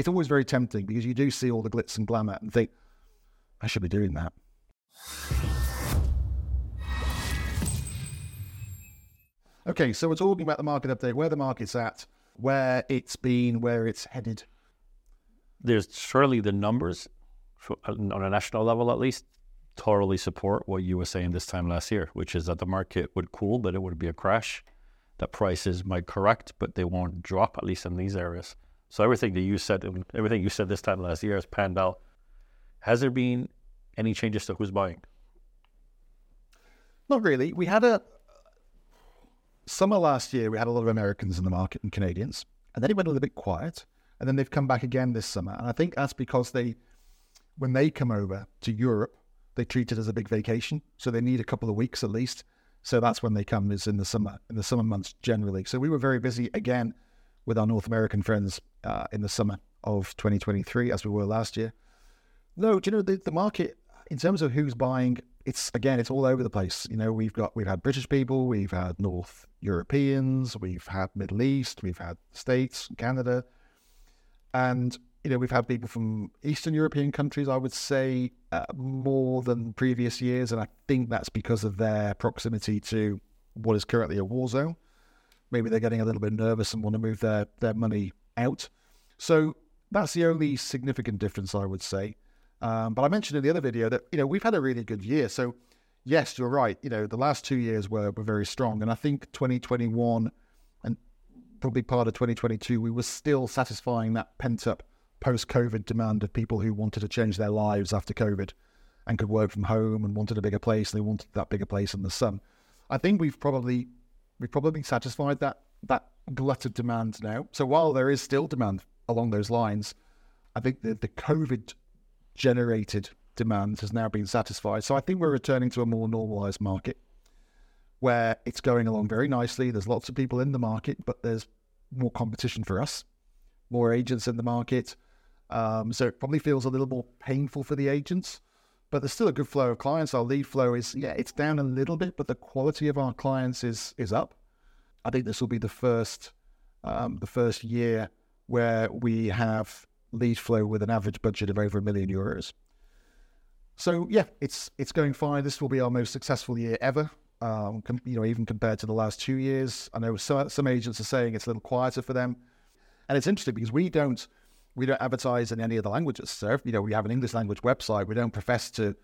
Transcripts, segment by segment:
it's always very tempting because you do see all the glitz and glamour and think, I should be doing that. Okay, so we're talking about the market update, where the market's at, where it's been, where it's headed. There's surely the numbers uh, on a national level, at least, totally support what you were saying this time last year, which is that the market would cool, but it would be a crash. That prices might correct, but they won't drop, at least in these areas. So everything that you said, um, everything you said this time last year has panned out. Has there been any changes to who's buying? Not really. We had a summer last year. We had a lot of Americans in the market and Canadians, and then it went a little bit quiet. And then they've come back again this summer, and I think that's because they, when they come over to Europe, they treat it as a big vacation, so they need a couple of weeks at least. So that's when they come is in the summer, in the summer months generally. So we were very busy again with our North American friends uh, in the summer of 2023, as we were last year. No, do you know the, the market in terms of who's buying? It's again, it's all over the place. You know, we've got we've had British people, we've had North Europeans, we've had Middle East, we've had States, Canada, and you know we've had people from Eastern European countries. I would say uh, more than previous years, and I think that's because of their proximity to what is currently a war zone. Maybe they're getting a little bit nervous and want to move their their money out. So that's the only significant difference I would say. Um, but I mentioned in the other video that you know we've had a really good year. So yes, you're right. You know the last two years were were very strong, and I think 2021 and probably part of 2022 we were still satisfying that pent up post COVID demand of people who wanted to change their lives after COVID and could work from home and wanted a bigger place. They wanted that bigger place in the sun. I think we've probably we've probably been satisfied that that glut of demand now. So while there is still demand along those lines, I think the, the COVID generated demand has now been satisfied. So I think we're returning to a more normalized market where it's going along very nicely. There's lots of people in the market, but there's more competition for us, more agents in the market. Um, so it probably feels a little more painful for the agents, but there's still a good flow of clients. Our lead flow is, yeah, it's down a little bit, but the quality of our clients is is up. I think this will be the first um, the first year where we have lead flow with an average budget of over a million euros. So yeah, it's it's going fine. This will be our most successful year ever. Um, com- you know, even compared to the last two years. I know some some agents are saying it's a little quieter for them, and it's interesting because we don't we don't advertise in any of the languages. So you know, we have an English language website. We don't profess to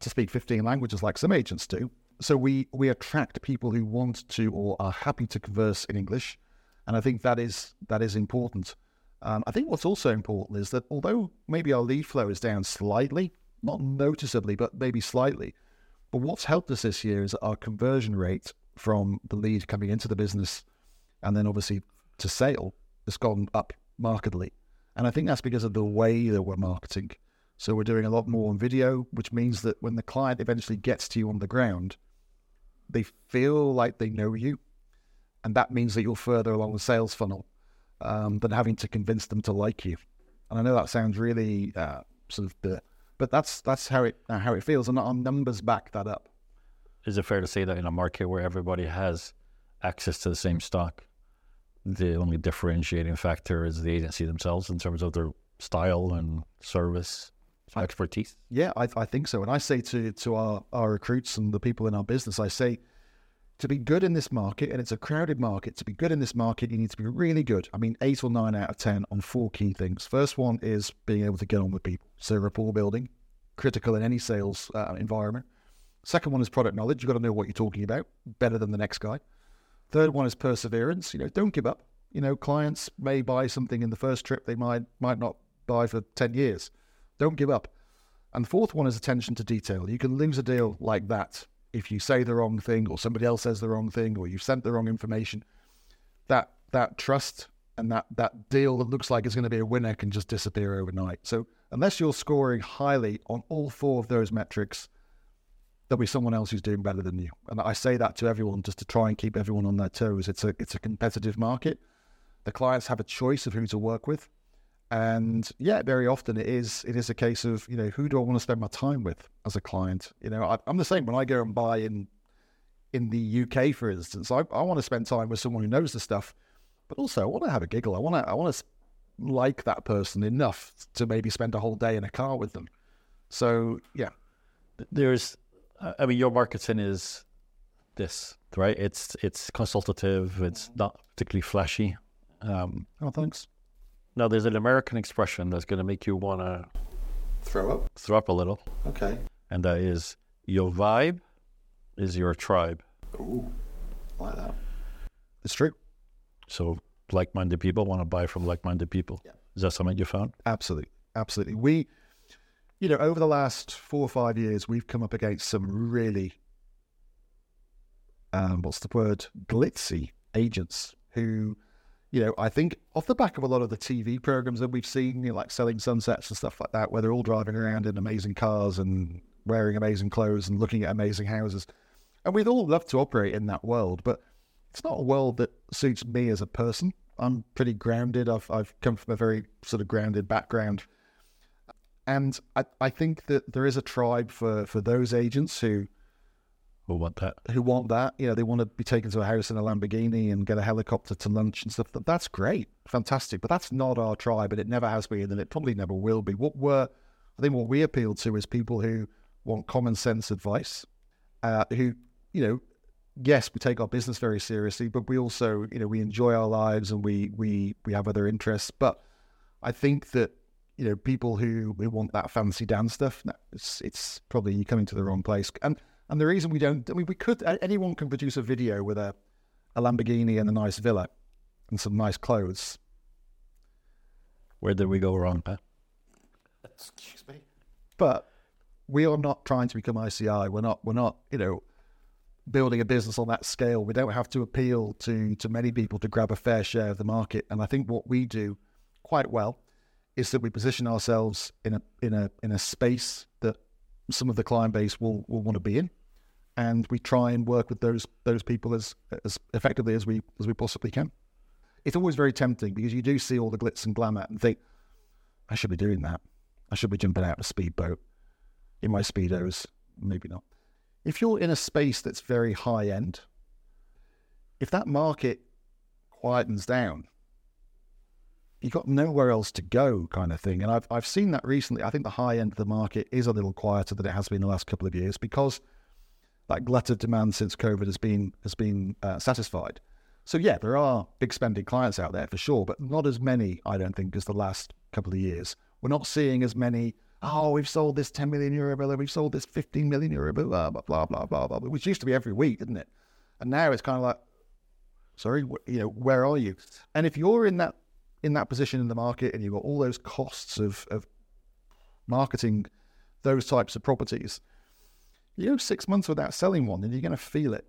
to speak 15 languages like some agents do. So we we attract people who want to or are happy to converse in English, and I think that is that is important. Um, I think what's also important is that although maybe our lead flow is down slightly, not noticeably, but maybe slightly, but what's helped us this year is our conversion rate from the lead coming into the business and then obviously to sale has gone up markedly. And I think that's because of the way that we're marketing. So we're doing a lot more on video, which means that when the client eventually gets to you on the ground, they feel like they know you. And that means that you're further along the sales funnel um, than having to convince them to like you. And I know that sounds really uh, sort of, the, but that's that's how it uh, how it feels, and our numbers back that up. Is it fair to say that in a market where everybody has access to the same stock, the only differentiating factor is the agency themselves in terms of their style and service expertise? Yeah, I, I think so. And I say to to our, our recruits and the people in our business, I say to be good in this market, and it's a crowded market, to be good in this market, you need to be really good. I mean, eight or nine out of 10 on four key things. First one is being able to get on with people. So, rapport building, critical in any sales uh, environment. Second one is product knowledge. You've got to know what you're talking about better than the next guy. Third one is perseverance. You know, don't give up. You know, clients may buy something in the first trip they might might not buy for 10 years. Don't give up. And the fourth one is attention to detail. You can lose a deal like that if you say the wrong thing or somebody else says the wrong thing or you've sent the wrong information, that that trust and that that deal that looks like it's going to be a winner can just disappear overnight. So unless you're scoring highly on all four of those metrics, there'll be someone else who's doing better than you. And I say that to everyone just to try and keep everyone on their toes. It's a it's a competitive market. The clients have a choice of who to work with. And yeah, very often it is it is a case of you know who do I want to spend my time with as a client. You know, I, am the same when I go and buy in in the UK, for instance. I, I want to spend time with someone who knows the stuff, but also I want to have a giggle. I want to I want to like that person enough to maybe spend a whole day in a car with them. So yeah, there's, I mean, your marketing is this, right? It's it's consultative. It's not particularly flashy. Um, oh, thanks. Now, there's an American expression that's going to make you want to Throw up. throw up a little, Okay. and that is your vibe is your tribe. Ooh, like that. It's true. So like-minded people want to buy from like-minded people. Yeah. Is that something you found? Absolutely. Absolutely. We, you know, over the last four or five years, we've come up against some really, um, what's the word, glitzy agents who, you know, I think off the back of a lot of the TV programs that we've seen, you know, like Selling Sunsets and stuff like that, where they're all driving around in amazing cars and wearing amazing clothes and looking at amazing houses. And we'd all love to operate in that world, but it's not a world that suits me as a person. I'm pretty grounded. I've I've come from a very sort of grounded background, and I, I think that there is a tribe for for those agents who Who want that? who want that. You know, they want to be taken to a house in a Lamborghini and get a helicopter to lunch and stuff. That's great, fantastic. But that's not our tribe, and it never has been, and it probably never will be. What we're, I think, what we appeal to is people who want common sense advice, uh, who, you know, yes, we take our business very seriously, but we also, you know, we enjoy our lives and we we we have other interests. But I think that you know people who, who want that fancy dance stuff, no, it's it's probably you coming to the wrong place. And and the reason we don't, I mean, we could anyone can produce a video with a a Lamborghini and a nice villa and some nice clothes. Where did we go wrong? Huh? Excuse me. But we are not trying to become ICI. We're not. We're not. You know, building a business on that scale. We don't have to appeal to to many people to grab a fair share of the market. And I think what we do quite well is that we position ourselves in a in a in a space that some of the client base will will want to be in, and we try and work with those those people as as effectively as we as we possibly can. It's always very tempting because you do see all the glitz and glamour and think, I should be doing that. I should be jumping out of a speedboat in my speedos. Maybe not. If you're in a space that's very high end, if that market quietens down, you've got nowhere else to go, kind of thing. And I've I've seen that recently. I think the high end of the market is a little quieter than it has been the last couple of years because that glut of demand since COVID has been has been uh, satisfied. So yeah, there are big spending clients out there for sure, but not as many, I don't think, as the last couple of years. We're not seeing as many. Oh, we've sold this 10 million euro villa, we've sold this 15 million euro villa, blah blah blah blah blah, which used to be every week, didn't it? And now it's kind of like, sorry, you know, where are you? And if you're in that in that position in the market and you've got all those costs of of marketing those types of properties, you go six months without selling one, and you're going to feel it.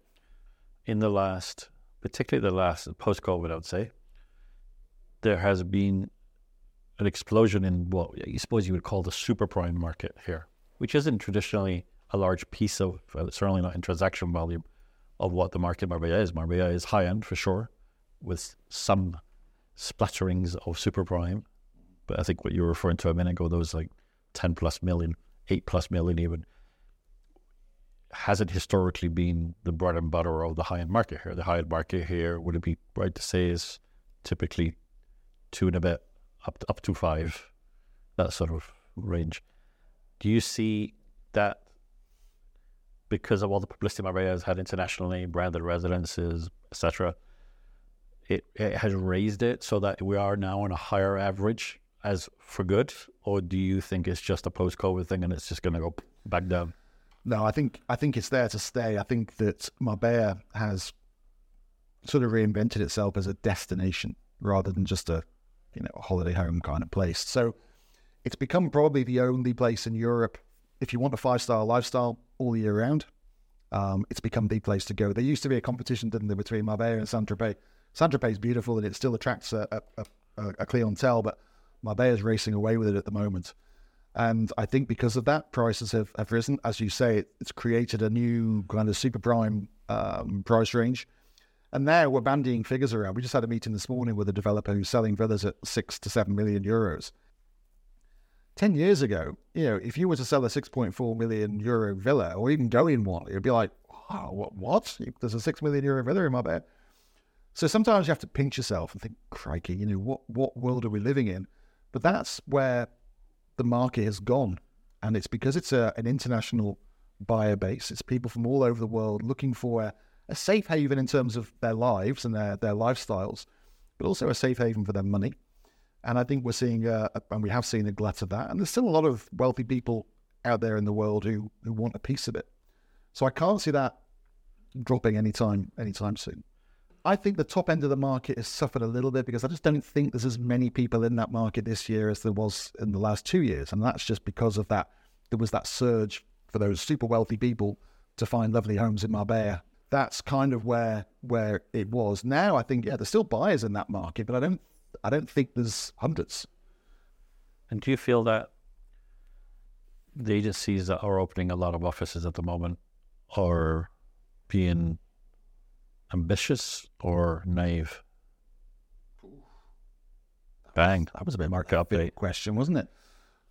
in the last, particularly the last post COVID, I would say, there has been an explosion in what I suppose you would call the super prime market here, which isn't traditionally a large piece of, well, certainly not in transaction volume of what the market Marbella is. Marbella is high end for sure, with some splatterings of super prime. But I think what you were referring to a minute ago, those like 10 plus million, 8 plus million even, hasn't historically been the bread and butter of the high end market here. The high end market here, would it be right to say, is typically two and a bit up to, up to five, that sort of range. Do you see that because of all the publicity Marbella has had internationally, branded residences, etc., it, it has raised it so that we are now on a higher average as for good, or do you think it's just a post COVID thing and it's just going to go back down? No, I think I think it's there to stay. I think that Marbella has sort of reinvented itself as a destination rather than just a you know a holiday home kind of place. So it's become probably the only place in Europe if you want a five star lifestyle all year round. Um, it's become the place to go. There used to be a competition, didn't there, between Marbella and Saint Tropez. Saint Tropez is beautiful and it still attracts a, a, a, a clientele, but Marbella is racing away with it at the moment. And I think because of that, prices have, have risen. As you say, it's created a new kind of super prime um, price range. And now we're bandying figures around. We just had a meeting this morning with a developer who's selling villas at six to seven million euros. 10 years ago, you know, if you were to sell a 6.4 million euro villa or even go in one, it'd be like, wow, what? what? There's a 6 million euro villa in my bed. So sometimes you have to pinch yourself and think, crikey, you know, what, what world are we living in? But that's where the market has gone. And it's because it's a, an international buyer base. It's people from all over the world looking for a, a safe haven in terms of their lives and their, their lifestyles, but also a safe haven for their money. And I think we're seeing, uh, and we have seen a glut of that. And there's still a lot of wealthy people out there in the world who, who want a piece of it. So I can't see that dropping anytime anytime soon. I think the top end of the market has suffered a little bit because I just don't think there's as many people in that market this year as there was in the last two years. And that's just because of that. There was that surge for those super wealthy people to find lovely homes in Marbella. That's kind of where where it was. Now I think yeah, there's still buyers in that market, but I don't I don't think there's hundreds. And do you feel that the agencies that are opening a lot of offices at the moment are being ambitious or naive? Bang. That was a bit Market of a update. big question, wasn't it?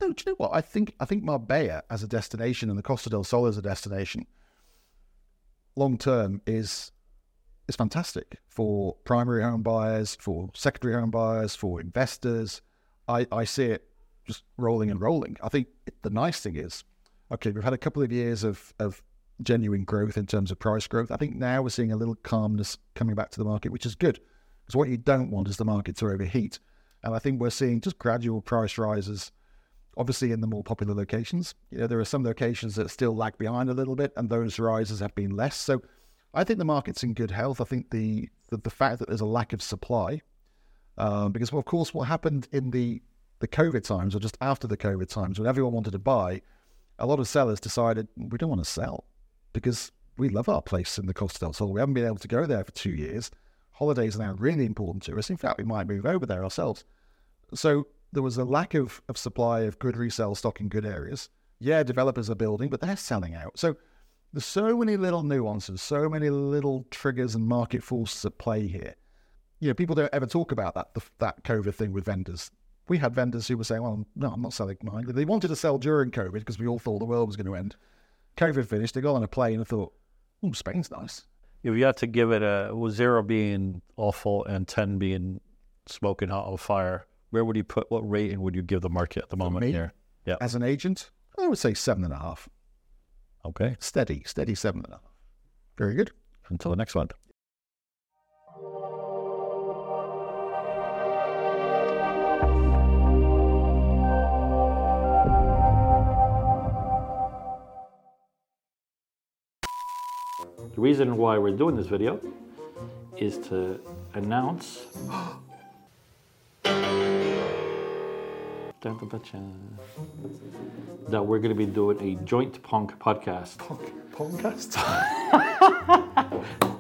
No, do you know what? I think I think Marbella as a destination and the Costa del Sol as a destination, long term is is fantastic for primary home buyers, for secondary home buyers, for investors. I, I see it just rolling and rolling. I think the nice thing is, okay, we've had a couple of years of of genuine growth in terms of price growth. I think now we're seeing a little calmness coming back to the market, which is good. Because what you don't want is the market to overheat. And I think we're seeing just gradual price rises, obviously in the more popular locations. You know, there are some locations that still lag behind a little bit, and those rises have been less. So I think the market's in good health. I think the the, the fact that there's a lack of supply, um, because well, of course, what happened in the the COVID times or just after the COVID times, when everyone wanted to buy, a lot of sellers decided we don't want to sell because we love our place in the Costa del Sol. We haven't been able to go there for two years. Holidays are now really important to us. In fact, we might move over there ourselves. So there was a lack of, of supply of good resale stock in good areas. Yeah, developers are building, but they're selling out. So there's so many little nuances, so many little triggers and market forces at play here. You know, people don't ever talk about that the, that COVID thing with vendors. We had vendors who were saying, "Well, no, I'm not selling mine." They wanted to sell during COVID because we all thought the world was going to end. COVID finished. They got on a plane and thought, "Oh, Spain's nice." If you had to give it a with zero being awful and ten being smoking hot on fire, where would you put what rating would you give the market at the moment me? here? Yeah. As an agent, I would say seven and a half. Okay. Steady, steady seven and a half. Very good. Until the next one. The reason why we're doing this video is to announce that we're going to be doing a joint punk podcast. Podcast.